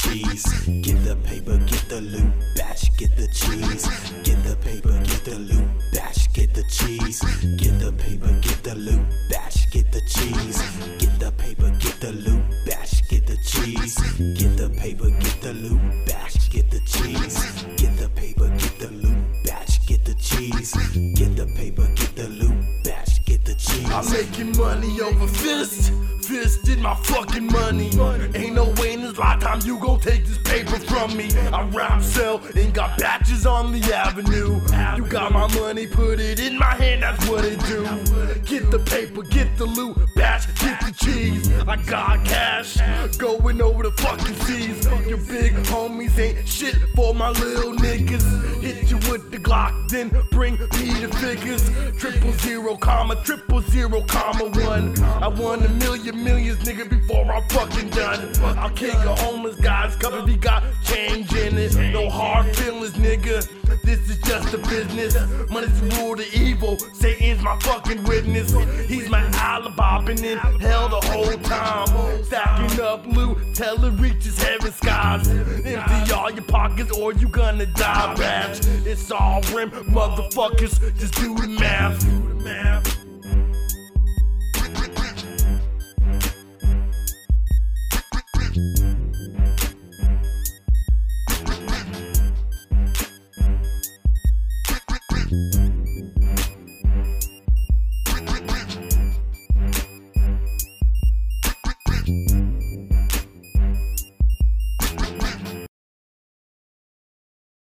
cheese. Get the paper, get the loot, batch, get the cheese. Get the paper, get the loot, batch, get the cheese. Get the paper, get the loot, batch, get the cheese. Get the paper, get the loot, batch, get the cheese. Get the paper, get the loot, batch, get the cheese. Get the paper, get the loot, batch, get the cheese. Get the paper, get the loot, batch, get the cheese. I'm making money over fist, fisted my fucking money. Ain't lifetime you gon' take this paper from me. I rap, sell, and got batches on the avenue. You got my money, put it in my hand, that's what it do. Get the paper, get the loot, get the cheese. I got cash, going over the fucking seas. Your big homies ain't shit for my little niggas. Hit you with the Glock, then bring me the figures. Triple zero, comma, triple zero, comma one. I won a million millions, nigga, before I'm fucking done. I'll kick a homeless guy's cup if he got change in it. No hard feelings, nigga. Evil. Satan's my fucking witness. He's my alibi. Been in hell the whole time. Stacking up loot till it reaches heaven skies. Empty all your pockets or you gonna die, batch. It's all rim, motherfuckers. Just do the math. Do the math.